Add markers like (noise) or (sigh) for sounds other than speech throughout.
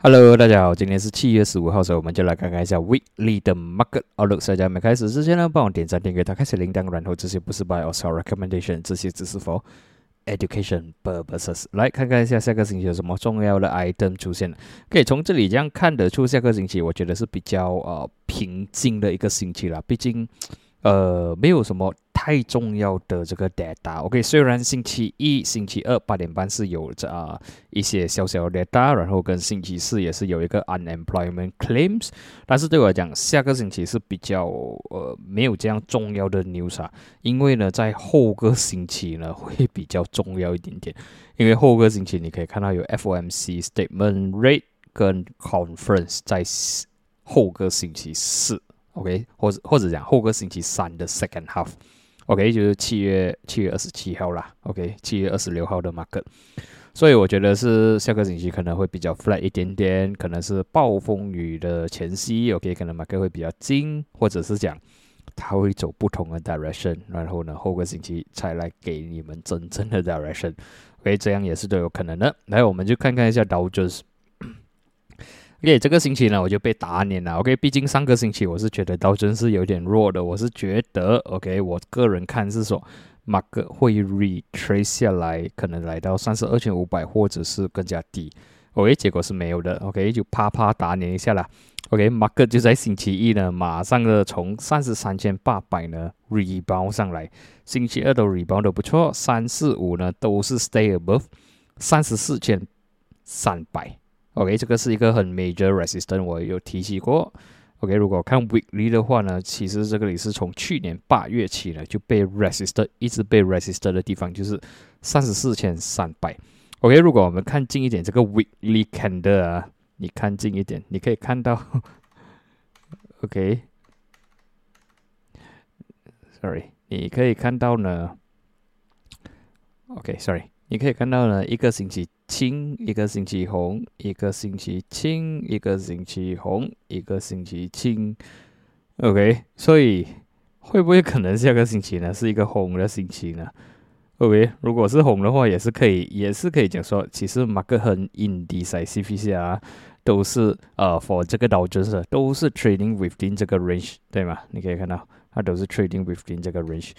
Hello，大家好，今天是七月十五号，所以我们就来看看一下 Weekly 的 Market Outlook。在还没开始之前呢，帮我点赞、订阅、打开小铃铛，然后这些不是 Buy or Sell Recommendation，这些只是 for education purposes。来看看一下下个星期有什么重要的 item 出现。可以从这里这样看得出，下个星期我觉得是比较呃平静的一个星期了，毕竟呃没有什么。太重要的这个 data。OK，虽然星期一、星期二八点半是有着啊一些小小的 data，然后跟星期四也是有一个 unemployment claims，但是对我来讲，下个星期是比较呃没有这样重要的 news 啊，因为呢，在后个星期呢会比较重要一点点，因为后个星期你可以看到有 FOMC statement rate 跟 conference 在后个星期四，OK，或者或者讲后个星期三的 second half。OK，就是七月七月二十七号啦。OK，七月二十六号的 market，所以我觉得是下个星期可能会比较 flat 一点点，可能是暴风雨的前夕。OK，可能 market 会比较精，或者是讲它会走不同的 direction，然后呢后个星期才来给你们真正的 direction。OK，这样也是都有可能的。来，我们就看看一下 Dow Jones。OK，这个星期呢，我就被打脸了。OK，毕竟上个星期我是觉得刀真是有点弱的。我是觉得，OK，我个人看是说，马克会 retrace 下来，可能来到三十二千五百，或者是更加低。OK，结果是没有的。OK，就啪啪打脸一下了。OK，马克就在星期一呢，马上的从三十三千八百呢 rebound 上来。星期二的 rebound 的不错，三四五呢都是 stay above 三十四千三百。OK，这个是一个很 major resistance，我有提起过。OK，如果看 weekly 的话呢，其实这个里是从去年八月起呢就被 resisted，一直被 resisted 的地方就是三十四千三百。OK，如果我们看近一点，这个 weekly candle 啊，你看近一点，你可以看到。(laughs) OK，sorry，你可以看到呢。OK，sorry，你可以看到呢，一个星期。青一个星期红，一个星期青，一个星期红，一个星期青。OK，所以会不会可能下个星期呢是一个红的星期呢？OK，如果是红的话，也是可以，也是可以讲说，其实马克和 indecisive 啊，都是呃，for 这个导致是都是 trading within 这个 range，对吗？你可以看到，它都是 trading within 这个 range。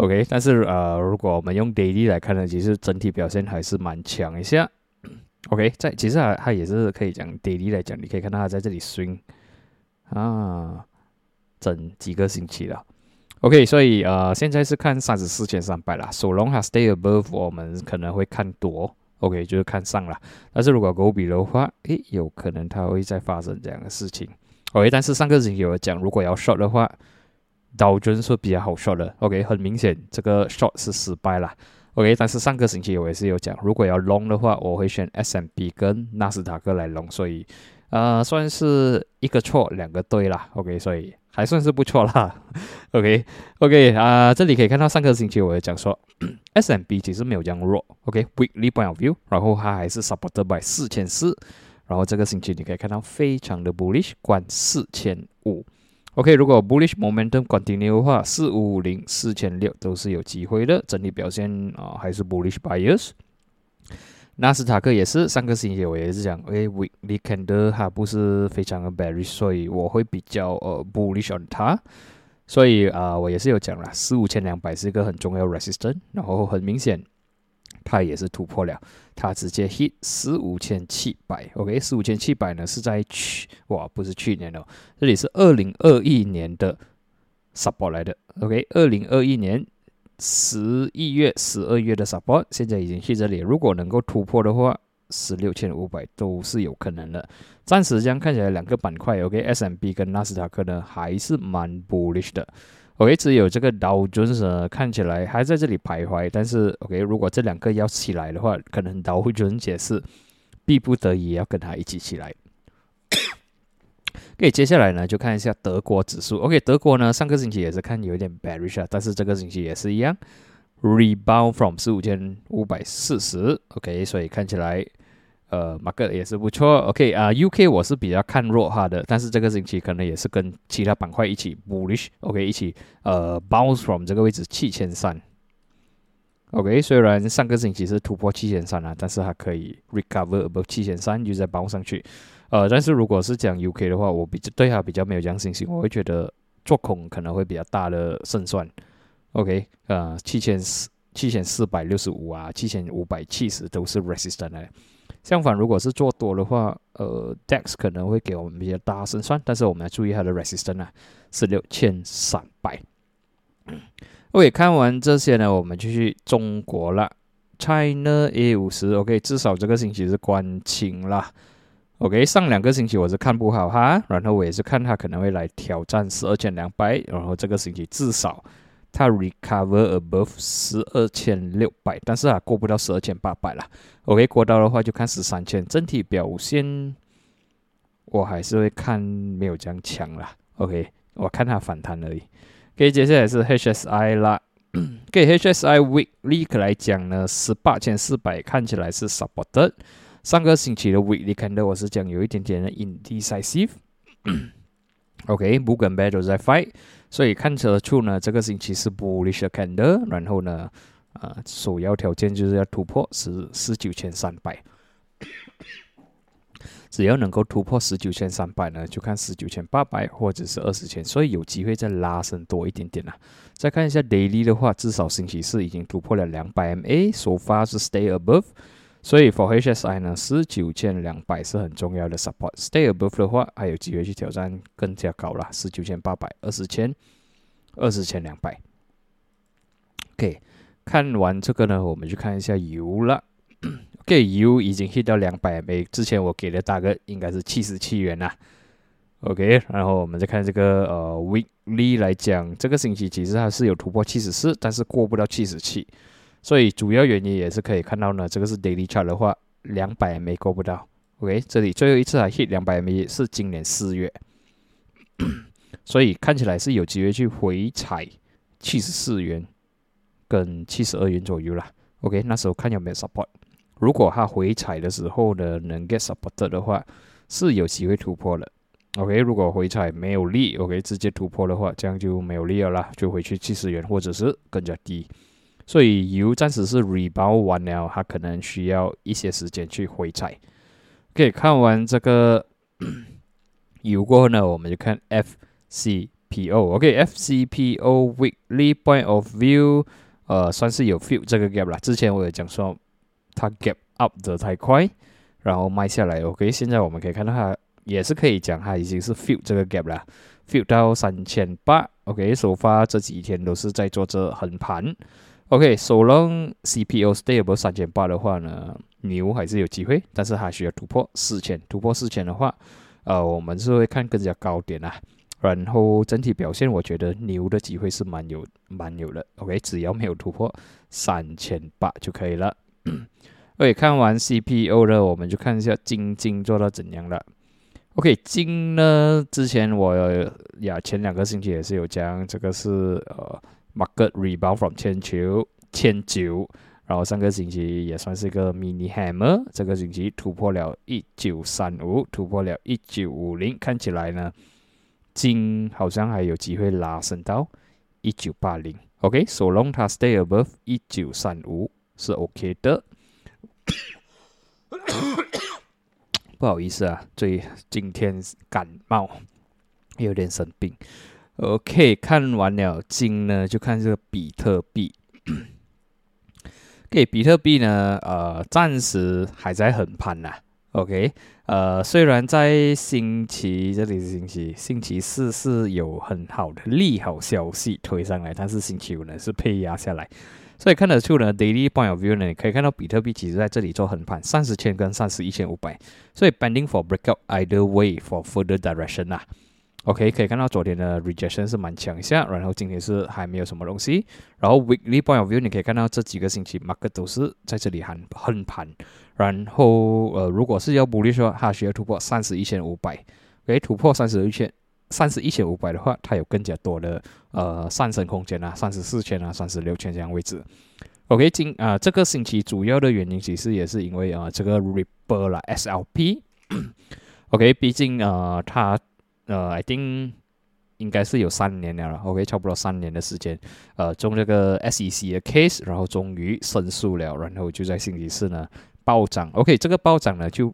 OK，但是呃，如果我们用 daily 来看呢，其实整体表现还是蛮强一下。(coughs) OK，在其实它它也是可以讲 daily 来讲，你可以看到它在这里 swing 啊，整几个星期了。OK，所以呃，现在是看三十四千三百啦。So long as stay above，我们可能会看多。OK，就是看上了。但是如果 go below 的话，诶，有可能它会再发生这样的事情。OK，但是上个星期有讲，如果要 short 的话。道琼是比较好 shot 的，OK，很明显这个 short 是失败了，OK，但是上个星期我也是有讲，如果要 long 的话，我会选 S&P 跟纳斯达克来 long，所以呃算是一个错两个对啦，OK，所以还算是不错啦，(laughs) OK，OK 啊，这里可以看到上个星期我也讲说 (clears throat) S&P 其实没有这样弱，OK，weekly point of view，然后它还是 supported by 四千四，然后这个星期你可以看到非常的 bullish，关四千五。OK，如果 bullish momentum continue 的话，四五五零、四千六都是有机会的。整体表现啊，还是 bullish buyers。纳斯达克也是上个星期我也是讲，哎，weekly candle 它不是非常的 bearish，所以我会比较呃 bullish on 它。所以啊，我也是有讲了，四五千两百是一个很重要 resistance，然后很明显。它也是突破了，它直接 hit 十五千七百，OK，十五千七百呢是在去哇，不是去年哦，这里是二零二一年的 support 来的，OK，二零二一年十一月、十二月的 support 现在已经去这里，如果能够突破的话，十六千五百都是有可能的。暂时这样看起来，两个板块 OK，SMB 跟纳斯达克呢还是蛮 bullish 的。OK，只有这个道琼斯看起来还在这里徘徊，但是 OK，如果这两个要起来的话，可能道琼斯也是逼不得已要跟它一起起来。(coughs) OK，接下来呢就看一下德国指数。OK，德国呢上个星期也是看有点 bearish，但是这个星期也是一样 rebound from 四五千五百四十。OK，所以看起来。呃，马克也是不错，OK 啊，UK 我是比较看弱哈的，但是这个星期可能也是跟其他板块一起 bullish，OK 一起呃 bounce from 这个位置七千三 OK，虽然上个星期是突破七千三啊，但是它可以 recover above 七千三，又再包上去。呃，但是如果是讲 UK 的话，我比较对它比较没有这样信心，我会觉得做空可能会比较大的胜算。OK，呃，七千四、七千四百六十五啊，七千五百七十都是 resistance。相反，如果是做多的话，呃，DEX 可能会给我们比较大胜算，但是我们要注意它的 resistance 啊，是六千三百。OK，看完这些呢，我们就去中国了，China A 五十。OK，至少这个星期是关清了。OK，上两个星期我是看不好哈，然后我也是看它可能会来挑战十二千两百，然后这个星期至少它 recover above 十二千六百，但是啊过不到十二千八百了。OK，过到的话就看十三千，整体表现我还是会看没有这样强了。OK，我看它反弹而已。OK，接下来是 HSI 啦。(clears throat) 给 HSI weekly 来讲呢，十八千四百看起来是 supported。上个星期的 weekly 看到我是讲有一点点的 indecisive。OK，不跟 bad 都在 fight，所以看得出呢，这个星期是 bullish 看的。然后呢，啊，首要条件就是要突破十十九千三百。只要能够突破十九千三百呢，就看十九千八百或者是二十千，所以有机会再拉升多一点点啦。再看一下 daily 的话，至少星期四已经突破了两百 MA，首发是 stay above。所以 for HSI 呢，十九千两百是很重要的 support。Stay above 的话，还有机会去挑战更加高了，十九千八百、二十千、二十千两百。OK，看完这个呢，我们去看一下油了。(coughs) OK，油已经 hit 到两百枚，之前我给的大概应该是七十七元啦。OK，然后我们再看这个呃 weekly 来讲，这个星期其实它是有突破七十四，但是过不到七十七。所以主要原因也是可以看到呢，这个是 daily chart 的话，两百没过不到。OK，这里最后一次还 hit 两百 m 是今年四月，(coughs) 所以看起来是有机会去回踩七十四元跟七十二元左右啦。OK，那时候看有没有 support。如果它回踩的时候呢，能 get support 的话，是有机会突破的。OK，如果回踩没有力，OK，直接突破的话，这样就没有力了啦，就回去七十元或者是更加低。所以油暂时是 rebound 完了，它可能需要一些时间去回踩。OK，看完这个 (coughs) 油过后呢，我们就看 FCPO。OK，FCPO weekly point of view，呃，算是有 fill 这个 gap 了。之前我有讲说它 gap up 的太快，然后卖下来。OK，现在我们可以看到它也是可以讲它已经是 fill 这个 gap 了，fill 到三千八。OK，首发这几天都是在做这横盘。OK，首轮 CPO stable 三千八的话呢，牛还是有机会，但是还需要突破四千。突破四千的话，呃，我们是会看更加高点啊。然后整体表现，我觉得牛的机会是蛮有蛮有的。OK，只要没有突破三千八就可以了。(clears throat) OK，看完 CPO 呢，我们就看一下金金做到怎样了。OK，金呢，之前我呀前两个星期也是有讲，这个是呃。Market rebound from 千九千九，然后上个星期也算是一个 mini hammer，这个星期突破了一九三五，突破了一九五零，看起来呢，金好像还有机会拉升到一九八零。OK，so long 它 stay above 一九三五是 OK 的。(coughs) 不好意思啊，最今天感冒，有点生病。OK，看完了金呢，就看这个比特币。(coughs) OK，比特币呢，呃，暂时还在横盘呐。OK，呃，虽然在星期这里是星期星期四是有很好的利好消息推上来，但是星期五呢是被压下来，所以看得出呢，Daily Point of View 呢，你可以看到比特币其实在这里做横盘，三十千跟三十一千五百，所以 Pending for breakout either way for further direction 啊。OK，可以看到昨天的 rejection 是蛮强下，然后今天是还没有什么东西。然后 weekly point of view，你可以看到这几个星期 market 都是在这里横横盘。然后呃，如果是要补力说，它需要突破三十一千五百。OK，突破三十一千三十一千五百的话，它有更加多的呃上升空间啊，三十四千啊，三十六千这样位置。OK，今啊这个星期主要的原因其实也是因为啊这个 Ripple 啦 SLP。(coughs) OK，毕竟呃它。呃，I think 应该是有三年了，OK，差不多三年的时间，呃，中这个 SEC 的 case，然后终于胜诉了，然后就在星期四呢暴涨，OK，这个暴涨呢就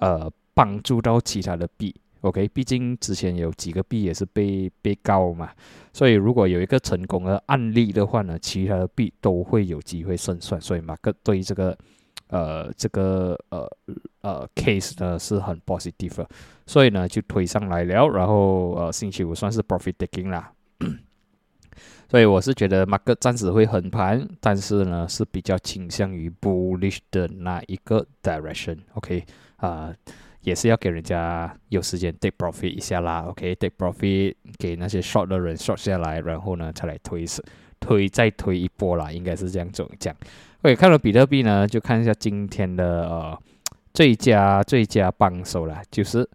呃帮助到其他的币，OK，毕竟之前有几个币也是被被告嘛，所以如果有一个成功的案例的话呢，其他的币都会有机会胜算，所以马克对这个。呃，这个呃呃 case 呢是很 positive，所以呢就推上来了，然后呃星期五算是 profit taking 啦，(coughs) 所以我是觉得马克暂时会横盘，但是呢是比较倾向于 bullish 的那一个 direction，OK？啊，也是要给人家有时间 take profit 一下啦，OK？take profit 给那些 short 的人 short 下来，然后呢才来推推再推一波啦，应该是这样走讲。OK，看了比特币呢，就看一下今天的呃最佳最佳帮手啦，就是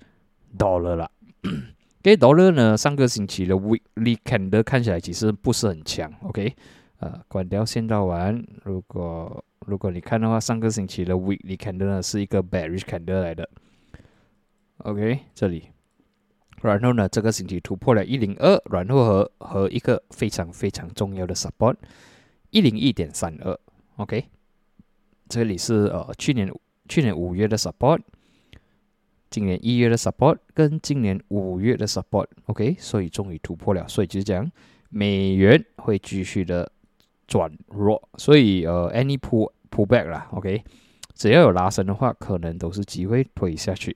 Dollar 了。给 Dollar 呢，上个星期的 Weekly Candle 看起来其实不是很强。OK，呃，关掉线道完，如果如果你看的话，上个星期的 Weekly Candle 呢是一个 Bearish Candle 来的。OK，这里，然后呢，这个星期突破了一零二，然后和和一个非常非常重要的 Support 一零一点三二。OK，这里是呃去年去年五月的 support，今年一月的 support 跟今年五月的 support，OK，所以终于突破了，所以就是讲美元会继续的转弱，所以呃 any pull pull back 啦，OK，只要有拉升的话，可能都是机会推下去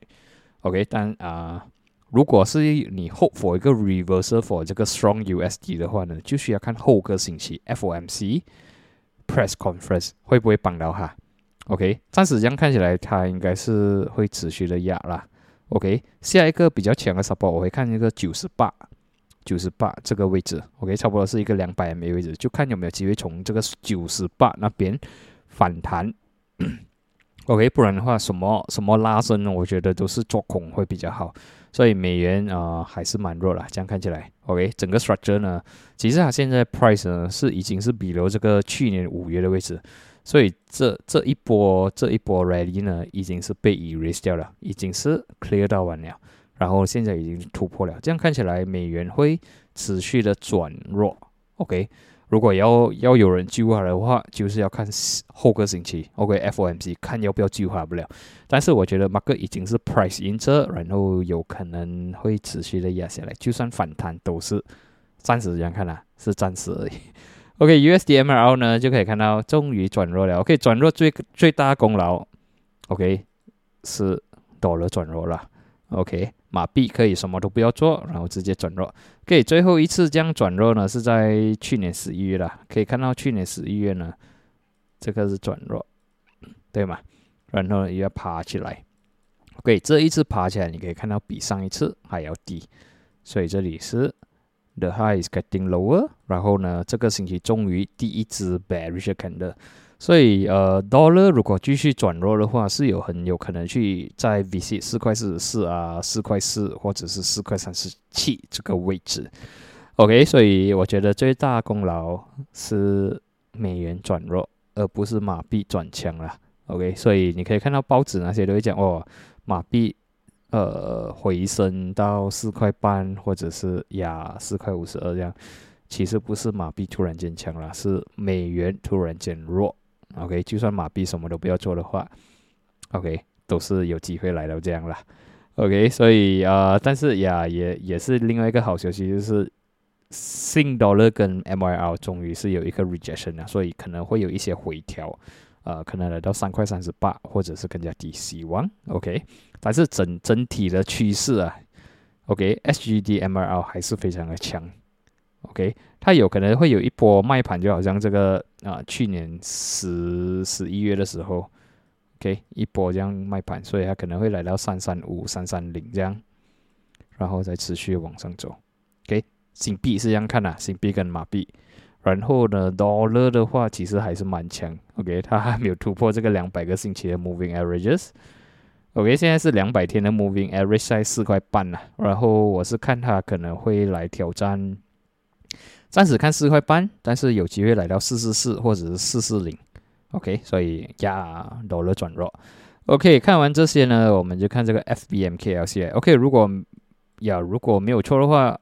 ，OK，但啊如果是你 hope for 一个 reversal for 这个 strong USD 的话呢，就需要看后个星期 FOMC。Press conference 会不会帮到他？OK，暂时这样看起来，它应该是会持续的压啦。OK，下一个比较强的 support 我会看一个九十八，九十八这个位置。OK，差不多是一个两百 MA 位置，就看有没有机会从这个九十八那边反弹。OK，不然的话，什么什么拉升呢？我觉得都是做空会比较好。所以美元啊还是蛮弱了，这样看起来，OK，整个 structure 呢，其实它现在 price 呢是已经是比留这个去年五月的位置，所以这这一波这一波 rally 呢已经是被 erase 掉了，已经是 clear 到完了，然后现在已经突破了，这样看起来美元会持续的转弱，OK。如果要要有人救他的话，就是要看后个星期，OK，FOMC 看要不要救他不了。但是我觉得马克已经是 price in 这，然后有可能会持续的压下来，就算反弹都是暂时这样看啦，是暂时而已。OK，USDMR 呢就可以看到终于转弱了，OK，转弱最最大功劳，OK 是多了转弱了，OK。马币可以什么都不要做，然后直接转弱。可以最后一次这样转弱呢，是在去年十一月了。可以看到去年十一月呢，这个是转弱，对吗？然后又要爬起来。OK，这一次爬起来，你可以看到比上一次还要低。所以这里是 the high is getting lower。然后呢，这个星期终于第一支 bearish candle。所以，呃，dollar 如果继续转弱的话，是有很有可能去在 VC 四块四十四啊，四块四或者是四块三十七这个位置。OK，所以我觉得最大功劳是美元转弱，而不是马币转强了。OK，所以你可以看到报纸那些都会讲哦，马币呃回升到四块半，或者是呀四块五十二这样，其实不是马币突然间强了，是美元突然间弱。OK，就算马币什么都不要做的话，OK，都是有机会来到这样啦。OK，所以啊，但是呀，也也是另外一个好消息，就是新 dollar 跟 MYR 终于是有一个 rejection 了，所以可能会有一些回调，呃，可能来到三块三十八，或者是更加低，希望 OK。但是整整体的趋势啊，OK，SGD MYR 还是非常的强。OK，它有可能会有一波卖盘，就好像这个啊，去年十十一月的时候，OK，一波这样卖盘，所以它可能会来到三三五、三三零这样，然后再持续往上走。OK，新币是这样看的，新币跟马币，然后呢，Dollar 的话其实还是蛮强。OK，它还没有突破这个两百个星期的 Moving Averages。OK，现在是两百天的 Moving Average 在四块半了，然后我是看它可能会来挑战。暂时看四块半，但是有机会来到四四四或者是四四零，OK，所以呀，dollar 了转弱。OK，看完这些呢，我们就看这个 FBMKLCI。OK，如果呀如果没有错的话，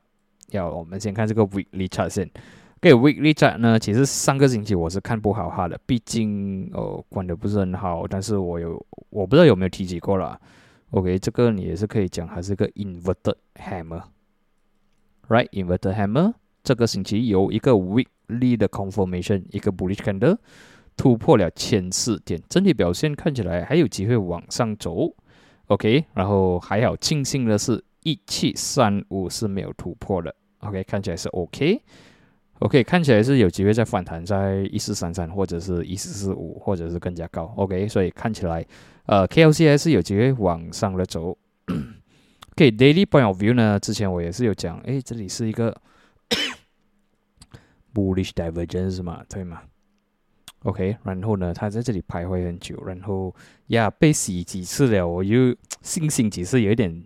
要我们先看这个 weekly chart 先。OK，weekly chart 呢，其实上个星期我是看不好它的，毕竟哦，管的不是很好。但是我有，我不知道有没有提及过了。OK，这个你也是可以讲，还是个 inverted hammer，right？inverted hammer，这个星期有一个 weekly 的 confirmation，一个 bullish candle 突破了千四点，整体表现看起来还有机会往上走。OK，然后还好庆幸的是，一七三五是没有突破的。OK，看起来是 OK。OK，看起来是有机会再反弹在一四三三或者是一四四五，或者是更加高。OK，所以看起来，呃，KLC 还是有机会往上的走。OK，Daily Point of View 呢，之前我也是有讲，诶，这里是一个 bullish divergence 嘛，对吗？OK，然后呢，它在这里徘徊很久，然后呀，被洗几次了，我又信心其实有一点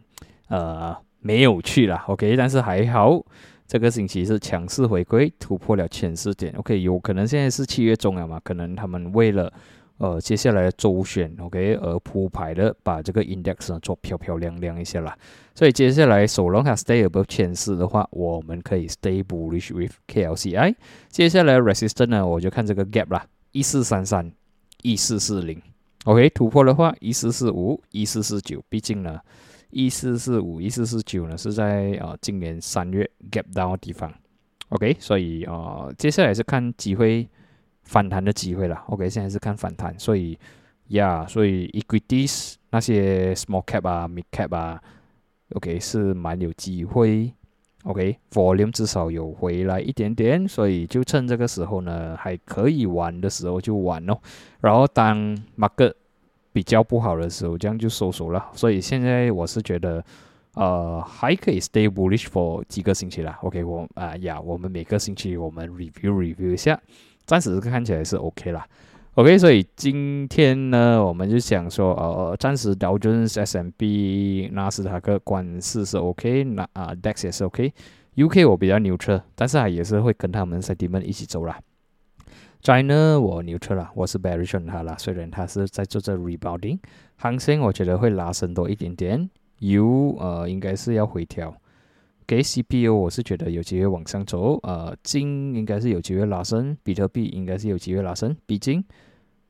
呃没有去了。OK，但是还好。这个星期是强势回归，突破了前四点。OK，有可能现在是七月中了嘛？可能他们为了呃接下来的周选，OK 而铺排的把这个 index 呢做漂漂亮亮一些啦。所以接下来首龙它 stay above 前四的话，我们可以 stay bullish with KLCI。接下来 resistance 呢，我就看这个 gap 啦，一四三三，一四四零。OK，突破的话一四四五，一四四九。毕竟呢。一四四五、一四四九呢，是在呃今年三月 gap down 的地方，OK，所以呃接下来是看机会反弹的机会了，OK，现在是看反弹，所以呀，所以 equities 那些 small cap 啊、mid cap 啊，OK 是蛮有机会，OK，volume 至少有回来一点点，所以就趁这个时候呢还可以玩的时候就玩哦，然后当 market 比较不好的时候，这样就收手了。所以现在我是觉得，呃，还可以 stay bullish for 几个星期啦。OK，我啊呀，我们每个星期我们 review review 一下，暂时看起来是 OK 啦。OK，所以今天呢，我们就想说，呃，暂时道琼斯、S&P、纳斯达克、关市是 OK，那啊 DAX 也是 OK，UK 我比较 neutral，但是啊也是会跟他们 sentiment 一起走啦。China 我 neutral 了，我是 bearish 它啦。虽然它是在做这 rebounding，行情我觉得会拉升多一点点。U 呃应该是要回调。给 CPU 我是觉得有机会往上走。呃，金应该是有机会拉升，比特币应该是有机会拉升。毕竟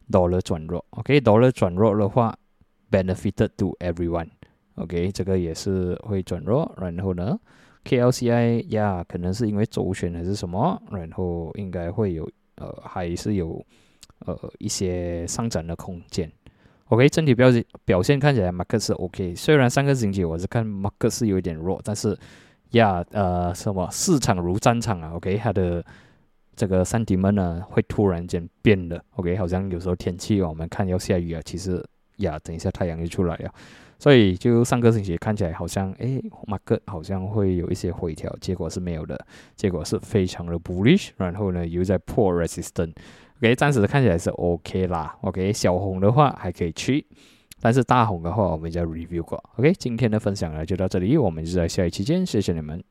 dollar 转弱，OK，dollar 转弱的话，benefited to everyone。OK，这个也是会转弱。然后呢，KLCI 呀，可能是因为周选还是什么，然后应该会有。呃，还是有呃一些上涨的空间。OK，整体表现表现看起来马克是 OK。虽然上个星期我是看马克是有点弱，但是呀，呃，什么市场如战场啊？OK，它的这个山体们呢会突然间变的。OK，好像有时候天气我们看要下雨啊，其实呀，等一下太阳就出来了。所以就上个星期看起来好像，哎，马克好像会有一些回调，结果是没有的，结果是非常的 bullish，然后呢又在破 resistance，OK，暂时看起来是 OK 啦，OK，小红的话还可以去，但是大红的话我们已经 review 过，OK，今天的分享呢就到这里，我们就在下一期见，谢谢你们。